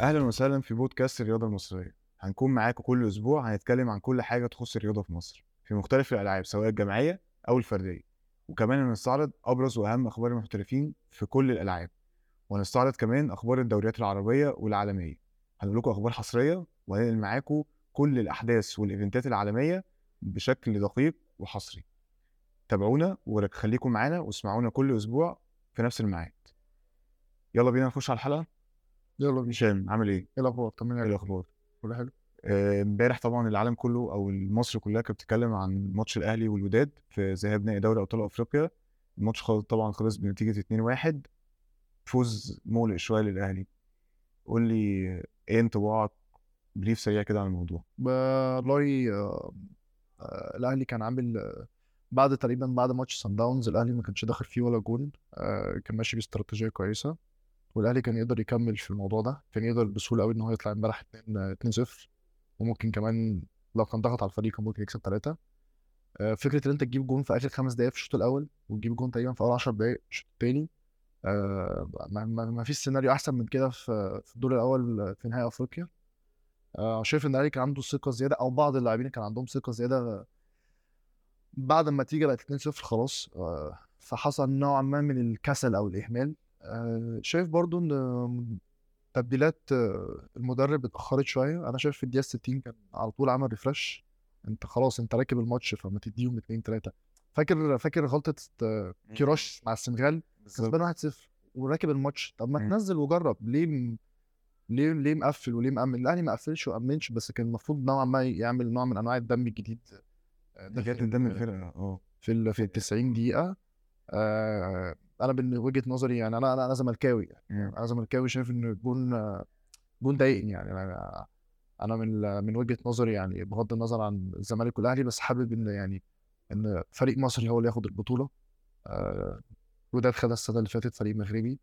أهلا وسهلا في بودكاست الرياضة المصرية. هنكون معاكم كل أسبوع هنتكلم عن كل حاجة تخص الرياضة في مصر في مختلف الألعاب سواء الجماعية أو الفردية. وكمان هنستعرض أبرز وأهم أخبار المحترفين في كل الألعاب. وهنستعرض كمان أخبار الدوريات العربية والعالمية. هنقول لكم أخبار حصرية وهننقل معاكم كل الأحداث والإيفنتات العالمية بشكل دقيق وحصري. تابعونا وخليكم معانا واسمعونا كل أسبوع في نفس الميعاد. يلا بينا نخش على الحلقة. يلا بينا. هشام عامل إيه؟ إيه الأخبار؟ طمني إيه عليك الأخبار؟ كله حلو؟ آه، امبارح طبعا العالم كله أو مصر كلها كانت بتتكلم عن ماتش الأهلي والوداد في ذهاب نهائي دوري أبطال أفريقيا. الماتش خلص طبعا خلص بنتيجة 2-1 فوز مقلق شوية للأهلي. قول لي إيه انطباعك بريف سريع كده عن الموضوع؟ والله آه، آه، الأهلي كان عامل آه، بعد تقريبا بعد ماتش صن داونز الأهلي ما كانش داخل فيه ولا جول آه، كان ماشي باستراتيجية كويسة. والأهلي كان يقدر يكمل في الموضوع ده كان يقدر بسهولة قوي إن هو يطلع امبارح 2 2-0 وممكن كمان لو كان ضغط على الفريق كان ممكن يكسب ثلاثة فكرة إن أنت تجيب جون في آخر خمس دقائق في الشوط الأول وتجيب جون تقريبا في أول 10 دقائق في الشوط الثاني ما, ما فيش سيناريو أحسن من كده في الدور الأول في نهائي أفريقيا. آه، شايف إن الأهلي كان عنده ثقة زيادة أو بعض اللاعبين كان عندهم ثقة زيادة بعد ما النتيجه بقت 2-0 خلاص آه، فحصل نوعا ما من الكسل أو الإهمال. آه، شايف برضو إن تبديلات آه، المدرب اتأخرت شوية. أنا شايف في الدقيقة 60 كان على طول عمل ريفرش أنت خلاص أنت راكب الماتش فما تديهم 2 3 فاكر فاكر غلطة آه، كيروش مع السنغال؟ كسبان 1-0 وراكب الماتش. طب ما. تنزل وجرب. ليه ليه ليه مقفل وليه مأمن؟ الأهلي ما قفلش وأمنش بس كان المفروض نوعا ما يعمل نوع من أنواع الدم الجديد آه، داخل قدام الفرقة آه. في ال في ال 90 دقيقة. آه أنا من وجهة نظري يعني أنا أنا أنا زملكاوي يعني. أنا زملكاوي شايف إن الجون جون ضايقني يعني. أنا أنا من من وجهة نظري يعني بغض النظر عن الزمالك والأهلي بس حابب إن يعني إن فريق مصري هو اللي ياخد البطولة. آه وداد خدها السنة اللي فاتت فريق مغربي.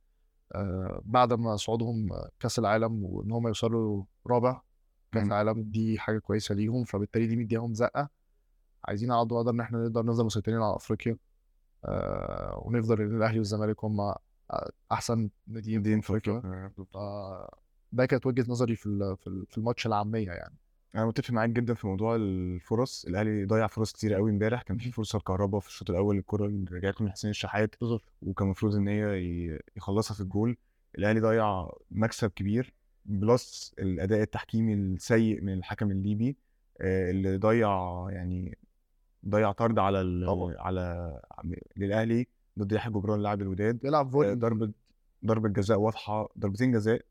آه بعد ما صعودهم كأس العالم وإن هم يوصلوا رابع كأس. العالم دي حاجة كويسة ليهم فبالتالي دي مديهم زقة. عايزين على قد ما نقدر إن إحنا نقدر نفضل مسيطرين على أفريقيا. ونفضل ان الأهلي والزمالك هم أحسن ناديين دي في أفريقيا. أفريقيا ف- ده كانت وجهة نظري في في ال- في الماتش العامية يعني. أنا متفق معاك جدا في موضوع الفرص. الأهلي ضيع فرص كتير قوي امبارح. كان في فرصة لكهربا في الشوط الأول الكرة اللي رجعت من حسين الشحات وكان المفروض إن هي يخلصها في الجول. الأهلي ضيع مكسب كبير plus الأداء التحكيمي السيء من الحكم الليبي آه، اللي ضيع يعني ضيع طرد على ال- طبعا. على للأهلي ضد يحيى جبران لاعب الوداد. بيلعب آه، فولي ضربة ضربة جزاء واضحة ضربتين جزاء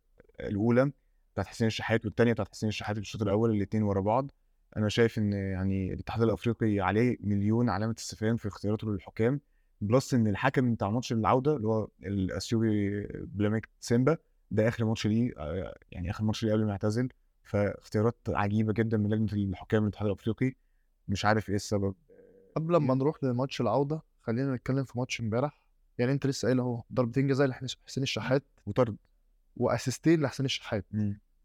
الأولى بتاعت حسين الشحات والثانيه بتاعت حسين الشحات في الشوط الأول الاثنين ورا بعض. أنا شايف إن يعني الاتحاد الأفريقي عليه مليون علامة استفهام في اختياراته للحكام plus إن الحكم بتاع ماتش العودة اللي هو الأثيوبي باملاك تيسيما ده آخر ماتش ليه آه، يعني آخر ماتش ليه قبل ما يعتزل. فاختيارات عجيبة جدا من لجنة الحكام الاتحاد الأفريقي. مش عارف إيه السبب. قبل ما نروح لماتش العودة خلينا نتكلم في ماتش امبارح. يعني أنت لسه قايل أهو ضربتين جزاء لحسين الشحات وطرد. وأسيستين لحسين الشحات.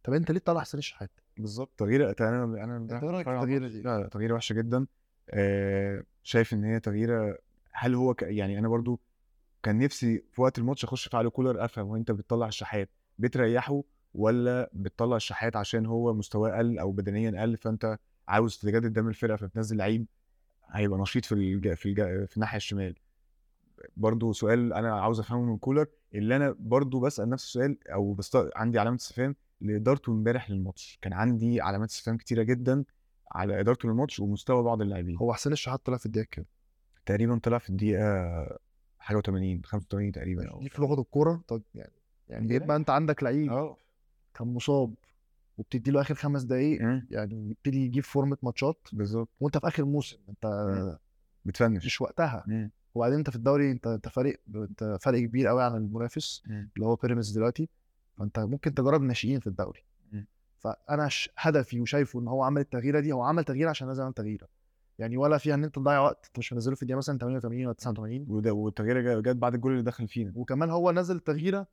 طب أنت ليه طالع حسين الشحات؟ بالظبط تغيير أنا أنا إيه رأيك في على التغييره الماتش. دي؟ لا لا تغييره وحشه جدا. آه شايف إن هي تغييرة هل هو ك... يعني أنا برضو كان نفسي في وقت الماتش أخش في علي كولر أفهم وانت بتطلع الشحات بتريحه ولا بتطلع الشحات عشان هو مستواه قل أو بدنيا قل فأنت عاوز تجدد دم الفرقة فبتنزل لعيب هيبقى نشيط في الج... في الج... في الناحية الشمال. برضو سؤال أنا عاوز أفهمه من كولر اللي أنا برضو بسأل نفس السؤال أو بست... عندي علامة استفهام لإدارته امبارح للماتش. كان عندي علامات استفهام كتيرة جدا على إدارته للماتش ومستوى بعض اللاعبين. هو حسين الشحات طلع في الدقيقة كام؟ تقريبا طلع في الدقيقة حاجة و80 85 تقريبا. أو- دي في لغه الكورة؟ طب يعني يعني؟ يبقى أنت عندك لعيب آه. كان مصاب وبتدي له آخر خمس دقايق مم. يعني يبتدي يجيب فورمه ماتشات بالظبط وأنت في آخر موسم أنت مم. بتفنش مش وقتها مم. وبعدين أنت في الدوري أنت أنت فريق أنت فرق كبير قوي عن المنافس مم. اللي هو بيراميدز دلوقتي فأنت ممكن تجرب الناشئين في الدوري. فأنا هدفي وشايفه إن هو عمل التغييرة دي هو عمل تغيير عشان لازم يعمل تغييرة يعني ولا فيها إن أنت تضيع وقت أنت مش منزله في الدقيقة مثلا 88 ولا 89 وده والتغيير جا- جت بعد الجول اللي دخل فينا وكمان هو نزل التغييرة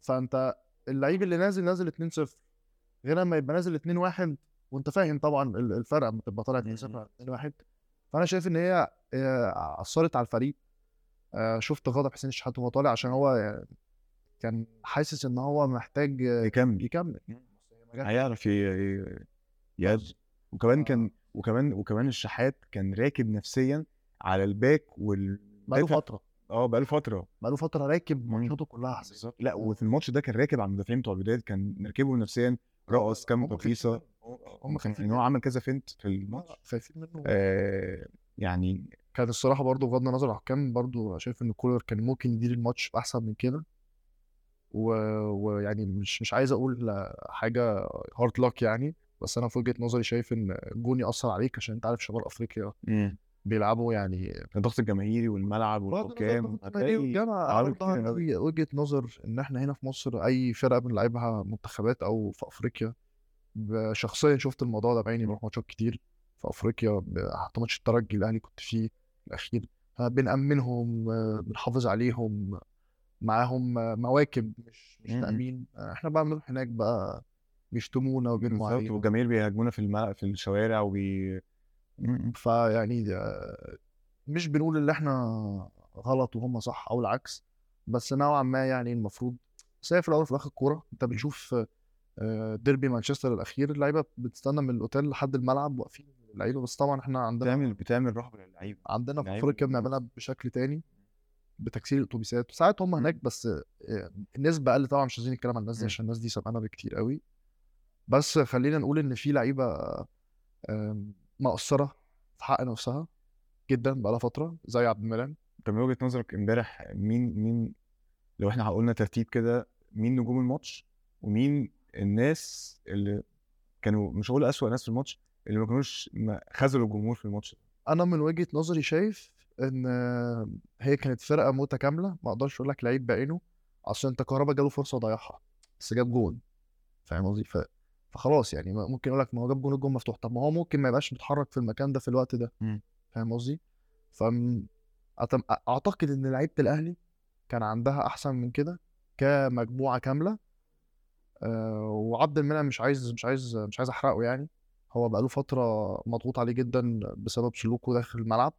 فأنت اللعيب اللي نازل نازل 2-0 غير لما يبقى نازل 2-1 وانت فاهم طبعا ال- الفرق لما تبقى طالع 2-0 مم. على 2-1 فأنا شايف إن هي آه، أثرت على الفريق. آه، شفت غضب حسين الشحات وهو طالع عشان هو آه، كان حاسس إن هو محتاج يكمل. يكمل. جاتش. هيعرف يأدي وكمان كان وكمان وكمان الشحات كان راكب نفسيا على ال back بقاله والمدافع فترة. آه بقاله فترة. بقاله فترة راكب. ماتشاته كلها بالظبط. لا وفي الماتش ده كان راكب على المدافعين بتوع الوداد كان مركبهم نفسيا. رقص كام منه. هم خايفين هو. عمل كذا feint في لا، الماتش. خايفين منه. آه يعني كان الصراحة برضو بغض النظر عن الحكام برضو شايف إن كولر كان ممكن يدير الماتش أحسن من كده. ويعني مش مش عايز أقول حاجة هارد لك يعني بس أنا في وجهة نظري شايف إن الجون يأثر عليك عشان أنت عارف شمال أفريقيا. بيلعبوا يعني الضغط الجماهيري والملعب والحكام هتلاقي. عندي وجهة نظر إن إحنا هنا في مصر أي فرقة بنلعبها منتخبات أو في أفريقيا ب- شخصيا شفت الموضوع ده بعيني بروح ماتشات كتير في أفريقيا ب- حتى ماتش الترجي الأهلي كنت فيه الأخير آه، بنأمنهم بنحافظ عليهم معاهم مواكب مش مش. تأمين آه، إحنا بقى بنروح هناك بقى بيشتمونا وبيرموا علينا والجماهير بيهاجمونا في الملعب في الشوارع وبي. فيعني آه، مش بنقول ان إحنا غلط وهم صح أو العكس بس نوعا ما يعني المفروض بس في الأول وفي الآخر كورة أنت بتشوف آه، ديربي مانشستر الأخير اللعيبة بتستنى من الأوتيل لحد الملعب واقفين اللعيبه بس طبعا إحنا عندنا بتعمل بتعمل رهبه للعيبه عندنا في افريقيا بنعملها بشكل تاني بتكسير الأتوبيسات ساعات هم هناك بس آه، النسبة أقل طبعا مش عايزين نتكلم عن الناس دي. عشان الناس دي سبقانا بكتير قوي بس خلينا نقول إن في لعيبة مقصرة في حق نفسها جدا بقالها فترة زي عبد المنعم. انت من وجهة نظرك امبارح مين مين لو إحنا قلنا ترتيب كده مين نجوم الماتش؟ ومين الناس اللي كانوا مش هقول أسوأ ناس في الماتش اللي ما كانوش خذلوا الجمهور في الماتش أنا من وجهة نظري شايف إن هي كانت فرقة متكاملة. ما أقدرش أقول لك لعيب بعينه عشان أنت كهربا جاله فرصة ضيعها بس جاب جون. فاهم قصدي. فخلاص يعني ممكن أقول لك ما هو جاب جون الجون مفتوح. طب ما هو ممكن ما يبقاش متحرك في المكان ده في الوقت ده. فاهم قصدي؟ ف أعتقد إن لعيبة الأهلي كان عندها أحسن من كده كمجموعة كاملة. آه، وعبد المنعم مش عايز مش عايز مش عايز أحرقه يعني. هو بقاله فترة مضغوط عليه جدا بسبب سلوكه داخل الملعب.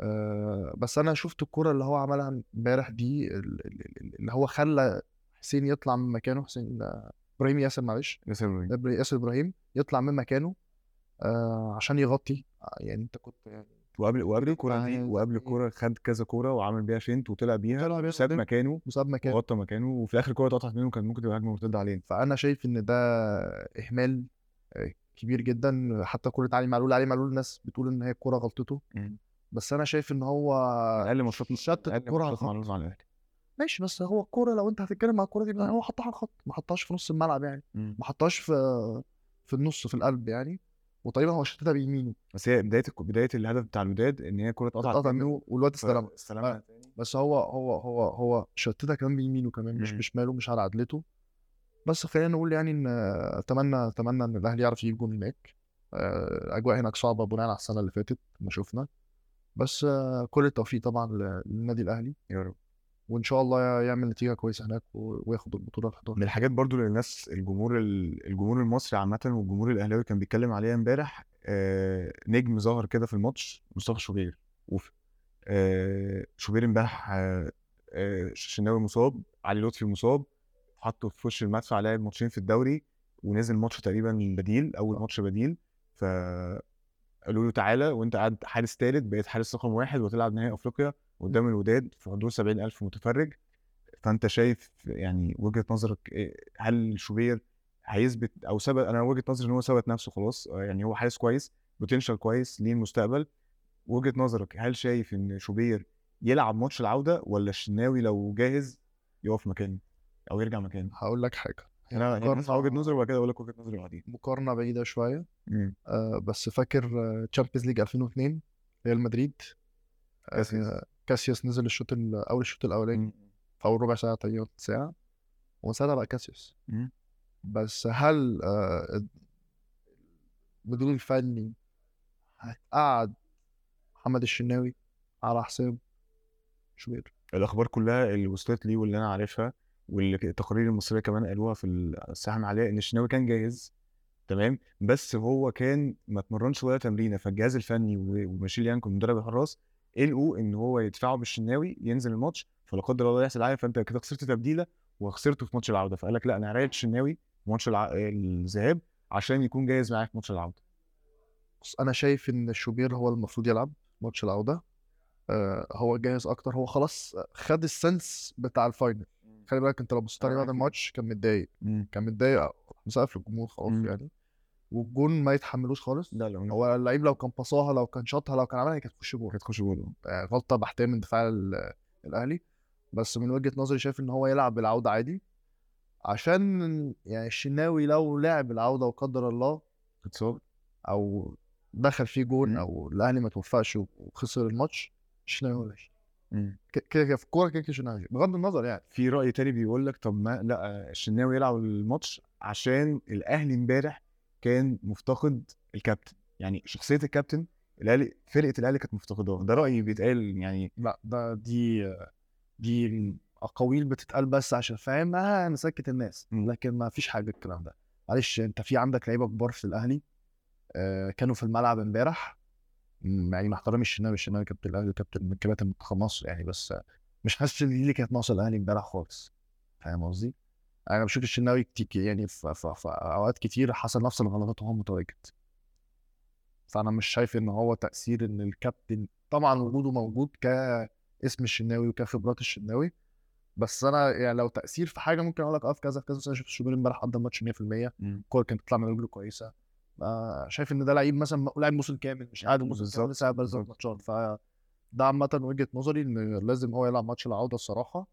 آه، بس أنا شفت الكرة اللي هو عملها امبارح دي ال- ال- ال- اللي هو خلى حسين يطلع من مكانه حسين إبراهيم ياسر معلش. ياسر إبراهيم. إبرا- ياسر إبراهيم يطلع من مكانه آه، عشان يغطي. آه، يعني أنت كنت يعني وقبل وقبل الكورة دي وقبل الكورة خد كذا كورة وعمل بيها فينت وطلع بيها وساب. مكانه مساب مكانه. وغطى مكانه وفي الآخر الكورة اتقطعت منه كان ممكن تبقى هجمة مرتدة علينا فأنا شايف إن ده إهمال آه، كبير جدا. حتى كرة علي معلول علي معلول الناس بتقول إن هي الكرة غلطته. بس أنا شايف إن هو أقل ماتشات شتت النص على الأهلي. ماشي بس هو الكرة لو أنت هتتكلم على الكرة دي هو حطها على الخط ما حطهاش في نص الملعب يعني مم. ما حطهاش في في النص في القلب يعني وتقريبا هو شتتها بيمينه. بس هي بداية بداية الهدف بتاع الوداد إن هي كوره اتقطعت اتقطع منه والواد استلمها. استلمها تاني. بس هو هو هو هو شتتها كمان بيمينه كمان مش مم. بشماله مش على عدلته. بس خلينا نقول يعني إن أتمنى أتمنى إن الأهلي يعرف يجيب جون هناك. آه، الاجواء هناك صعبة بناء على السنة اللي فاتت ما شفنا. بس آه، كل التوفيق طبعا للنادي الأهلي. يا رب. وإن شاء الله يعمل نتيجة كويسة هناك وياخد البطولة ال 11 من الحاجات برضو اللي الناس الجمهور ال- الجمهور المصري عامة والجمهور الأهلاوي كان بيتكلم عليها امبارح آه، نجم ظهر كده في الماتش مصطفى شوبير. أوف. آه، شوبير امبارح آه، آه، شناوي مصاب علي لطفي مصاب حطه في وش المدفع لعب ماتشين في الدوري ونزل ماتش تقريبا بديل أول ماتش بديل. ف قالوا له تعالى وأنت قاعد حارس ثالث بقيت حارس رقم واحد وتلعب نهائي أفريقيا. قدام الوداد في حضور 70000 متفرج. فأنت شايف يعني وجهة نظرك إيه؟ هل شوبير هيثبت أو ثبت؟ أنا وجهة نظري إن هو ثبت نفسه خلاص. آه، يعني هو حارس كويس potential كويس ليه المستقبل. وجهة نظرك هل شايف إن شوبير يلعب ماتش العودة ولا الشناوي لو جاهز يقف مكانه أو يرجع مكانه؟ هقول لك حاجة. هي أنا يعني هسمع وجهة مقارنة- نظري وبعد كده أقول لك وجهة نظري بعدين. مقارنة بعيدة شوية. مم. آه، بس فاكر Champions League 2002 ريال مدريد. آه، كاسياس. كاسياس نزل الشوط ال- أول الشوط الأولاني مم. في أول ربع ساعة تقريبا ساعه ومن ساعتها بقى كاسياس مم. بس هل آه، المدير الفني هتقعد محمد الشناوي على حساب شوبير الأخبار كلها اللي وصلت لي واللي أنا عارفها والتقارير المصرية كمان قالوها في الساحه المحليه إن الشناوي كان جاهز تمام بس هو كان ما اتمرنش ولا تمرينة فالجهاز الفني وميشيل يانكو مدرب الحراس لقوا إن هو يدفعوا بالشناوي ينزل الماتش فلا قدر الله يحصل حاجة فأنت كده خسرت تبديلة وخسرته في ماتش العودة فقال لك لا أنا هريح الشناوي ماتش الع... الذهاب عشان يكون جاهز معايا في ماتش العودة بص أنا شايف إن شوبير هو المفروض يلعب ماتش العودة آه هو جاهز أكتر هو خلاص خد ال sense بتاع ال final خلي بالك أنت لو بصيت عليه بعد. الماتش كان متضايق. كان متضايق مسقف للجمهور خلاص مم. يعني والجون ما يتحملوش خالص. لا لا هو اللعيب لو كان باصاها لو كان شاطها لو كان عملها كانت تخش جول كانت تخش جول آه، غلطة بحترم من دفاع ال- الأهلي. بس من وجهة نظري شايف إن هو يلعب بالعودة عادي. عشان يعني الشناوي لو لعب العودة وقدر الله اتصاب. أو دخل فيه جون. أو الأهلي ما توفقش وخسر الماتش الشناوي. ك- كده كده في الكورة كده كده الشناوي. بغض النظر يعني. في رأي تاني بيقول لك طب ما لا الشناوي يلعب الماتش عشان الأهلي امبارح كان مفتقد الكابتن. يعني شخصية الكابتن الاهلي فرقة الاهلي كانت مفتقداه ده رأيي بيتقال يعني. لا ده دي دي أقاويل بتتقال بس عشان فاهم آه نسكت الناس. لكن ما فيش حاجة الكلام ده. معلش أنت في عندك لعيبة كبار في الأهلي آه كانوا في الملعب امبارح. يعني مع احترامي الشناوي الشناوي كابتن الأهلي كابتن من كباتن منتخب مصر يعني بس آه، مش حاسس إن دي اللي كانت ناقصة الأهلي امبارح خالص. فاهم قصدي؟ أنا بشوف الشناوي كتير يعني في, في, في أوقات كتير حصل نفس الغلطات وهو متواجد. فأنا مش شايف إن هو تأثير إن الكابتن طبعا وجوده موجود كاسم الشناوي وكخبرات الشناوي بس أنا يعني لو تأثير في حاجة ممكن أقول لك آه في كذا في كذا بس أنا شايف الشوبير امبارح قدم ماتش 100% الكورة كانت بتطلع من رجله كويسة. آه، شايف إن ده لعيب مثلا لاعب موسم كامل مش قاعد موسم كامل لسه قاعد. ماتشات. فده عامة وجهة نظري إن لازم هو يلعب ماتش العودة الصراحة.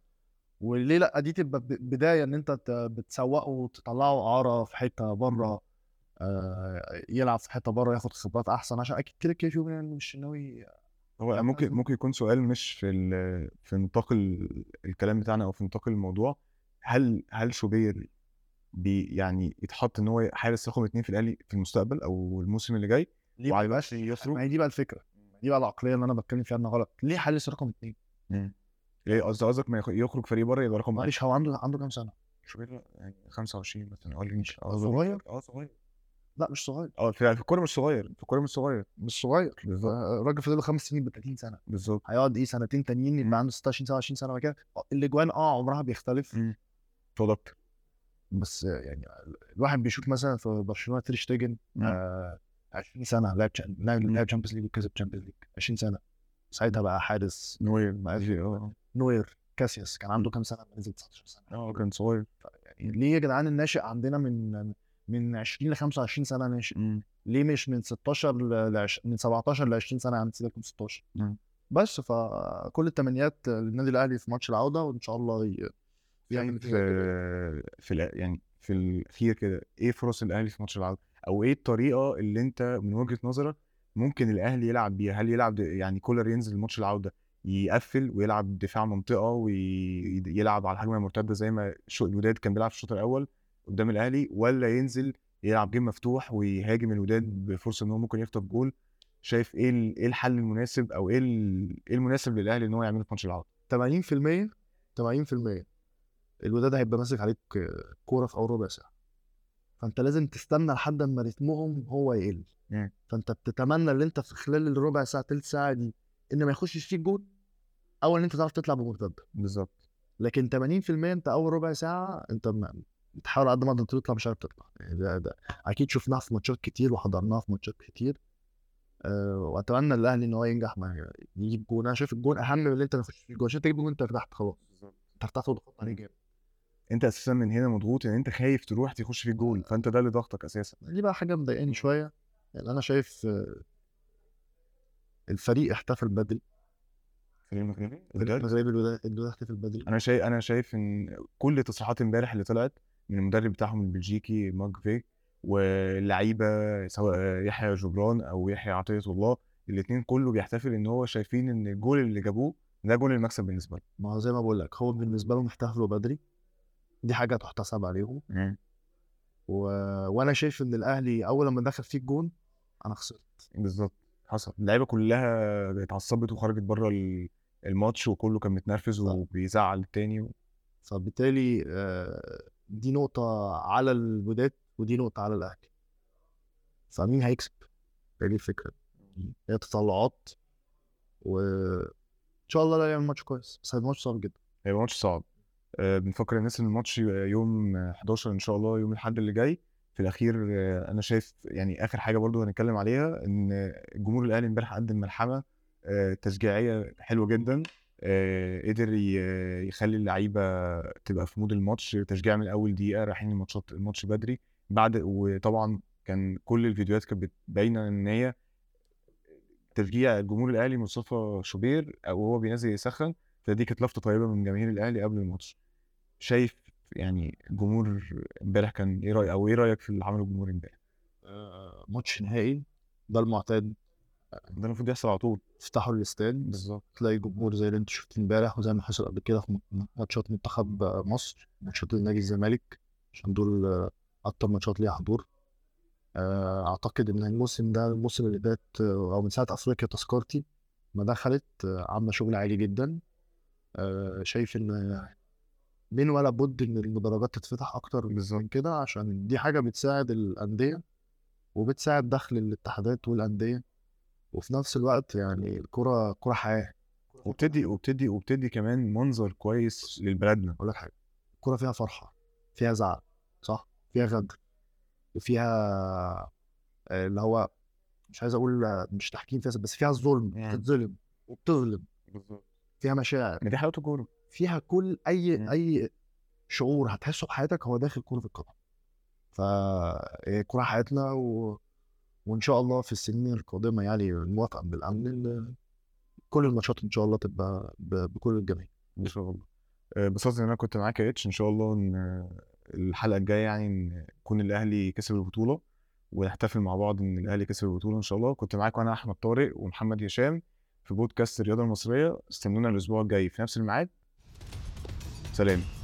وليه لأ؟ دي تبقى بداية إن أنت بتسوقه وتطلعه اعاره في حتة بره آه، يلعب في حتة بره ياخد خبرات أحسن عشان أكيد كده كده في يعني مش ناوي هو ممكن؟ ممكن يكون سؤال مش في في نطاق ال- الكلام بتاعنا أو في نطاق الموضوع. هل هل شوبير بي يعني يتحط إن هو حارس رقم اتنين في الأهلي في المستقبل أو الموسم اللي جاي ليه ما يخرج ما هي دي بقى الفكرة. دي بقى العقلية اللي أنا بتكلم فيها إنها غلط. ليه حارس رقم اثنين ليه قصدي قصدك ما يخ- يخرج فريق بره يبقى رقم واحد. معلش هو عنده عنده كام سنة؟ شوبير يعني 25 مثلا أقول مش صغير؟ آه صغير. لا مش صغير. آه في الكورة مش صغير. في الكورة مش صغير. مش صغير. بالظبط. آه، الراجل فاضل له خمس سنين ب 30 سنة. بالظبط. هيقعد إيه سنتين تانيين. يبقى عنده 26 27 سنة وكده الأجوان آه عمرها بيختلف. مم. أكتر بس آه، يعني الواحد بيشوف مثلا في برشلونة تير شتيجن مم. آه 20 سنة لعب تشا- لعب مم. لعب Champions League وكسب Champions League. 20 سنة. ساعتها بقى حارس. نوير. ما آه. نوير كاسياس كان عنده كام سنة؟ لما نزل 19 سنة. آه كان صغير. يعني ليه يا جدعان الناشئ عندنا من من 20 ل 25 سنة ناشئ. ليه مش من 16 ل. من 17 ل 20 سنة عند سيبك من 16 مم. بس فكل التمنيات للنادي الأهلي في ماتش العودة وإن شاء الله ي... يعمل في في يعني في الأخير كده إيه فرص الأهلي في ماتش العودة؟ أو إيه الطريقة اللي أنت من وجهة نظرك ممكن الأهلي يلعب بيها؟ هل يلعب يعني كولر ينزل ماتش العودة يقفل ويلعب دفاع منطقة ويلعب على الهجمة المرتدة زي ما الوداد كان بيلعب في الشوط الأول قدام الأهلي ولا ينزل يلعب جيم مفتوح ويهاجم الوداد بفرصة إن هو ممكن يخطف جول شايف إيه إيه الحل المناسب أو إيه ال- إيه المناسب للأهلي إن هو يعمله في ماتش العودة؟ 80% 80% الوداد هيبقى ماسك عليك كورة في أول ربع ساعة. فأنت لازم تستنى لحد ما رتمهم هو يقل. فأنت بتتمنى إن أنت في خلال الربع ساعة تلت ساعة دي إن ما يخشش فيك جول أو إن أنت تعرف تطلع بمرتدة. بالظبط. لكن 80% أنت أول ربع ساعة أنت ما- بتحاول قد ما تقدر تطلع مش عارف تطلع. يعني ده, ده أكيد شفناها في ماتشات كتير وحضرناها في ماتشات كتير. أه وأتمنى الأهلي إن هو ينجح ما يجيب جون. أنا شايف الجون أهم من اللي أنت تخش فيه جون. عشان تجيب جون أنت ارتحت خلاص. أنت ارتحت وضغطت عليه جامد. أنت أساسا من هنا مضغوط إن أنت خايف تروح تخش في الجول فأنت ده اللي ضغطك أساسا. دي بقى حاجة مضايقاني شوية. يعني أنا شايف آه، الفريق احتفل بدري. فريق المغربي الفريق بجد؟ المغربي الوداد احتفل بدري. أنا شايف أنا شايف إن كل التصريحات امبارح اللي طلعت من المدرب بتاعهم البلجيكي مارك فيك واللعيبة سواء يحيى جبران أو يحيى عطية الله الاثنين كله بيحتفل إن هو شايفين إن الجول اللي جابوه ده جول المكسب بالنسبة ما هو زي ما بقول لك هو بالنسبة لهم احتفلوا بدري. دي حاجة تحتسب عليهم. و... وأنا شايف إن الأهلي أول لما دخل فيه الجون أنا خسرت. بالظبط. حصل. اللعيبة كلها اتعصبت وخرجت بره ال- الماتش وكله كان متنرفز. وبيزعل التاني فبالتالي آه، دي نقطة على الوداد ودي نقطة على الأهلي. فمين هيكسب؟ هي دي الفكرة. هي تطلعات وان شاء الله لا يعمل ماتش كويس. بس هيبقى ماتش صعب جدا. هيبقى ماتش صعب. آه، بنفكر الناس إن الماتش يوم 11 إن شاء الله يوم الأحد اللي جاي. في الأخير أنا شايف يعني آخر حاجة برضو هنتكلم عليها إن الجمهور الأهلي امبارح قدم ملحمة آه، تشجيعية حلوة جدا آه، قدر يخلي اللعيبة تبقى في مود الماتش تشجيع من أول دقيقة رايحين الماتشات الماتش بدري بعد وطبعا كان كل الفيديوهات كانت باينه إن هي تشجيع الجمهور الأهلي مصطفى شوبير أو هو بينزل يسخن فدي كانت لفتة طيبة من جماهير الأهلي قبل الماتش. شايف يعني الجمهور امبارح كان إيه رايك أو إيه رأيك في اللي عمله الجمهور امبارح؟ آه، ماتش نهائي ده المعتاد. ده المفروض يحصل على طول. افتحوا الاستاد. بالظبط. تلاقي جمهور زي اللي انت شفته امبارح وزي ما حصل قبل كده في ماتشات منتخب مصر ماتشات النادي الزمالك عشان دول أكتر ماتشات ليها حضور. آه، أعتقد إن الموسم ده الموسم اللي فات آه، أو من ساعة أفريقيا تذكرتي ما دخلت عاملة شغل عالي جدا. شايف إن من ولا بد إن المدرجات تتفتح أكتر من كده عشان دي حاجة بتساعد الأندية وبتساعد دخل الاتحادات والأندية وفي نفس الوقت يعني الكره كرة حياة. وبتدي وبتدي وبتدي كمان منظر كويس لبلدنا أقول لك حاجة الكوره فيها فرحة فيها زعل صح؟ فيها غدر وفيها آه، اللي هو مش عايز أقول مش تحكيم فاسد بس فيها ظلم مم. بتتظلم وبتظلم. بالظبط. فيها مشاعر. ما دي حلاوة الكورة. فيها كل أي مم. أي شعور هتحسه في حياتك هو داخل كرة القدم فالكرة حياتنا و... وإن شاء الله في السنين القادمة يعني نوفق بالأمن كل الماتشات إن شاء الله تبقى ب... بكل الجماهير إن شاء الله. آه، بسطت إن أنا كنت معاك يا اتش إن شاء الله إن الحلقة الجاية يعني يكون الأهلي كسب البطولة ونحتفل مع بعض إن الأهلي كسب البطولة إن شاء الله. كنت معاك وأنا أحمد طارق ومحمد هشام في بودكاست الرياضة المصرية. استنونا الأسبوع الجاي في نفس الميعاد. سلام.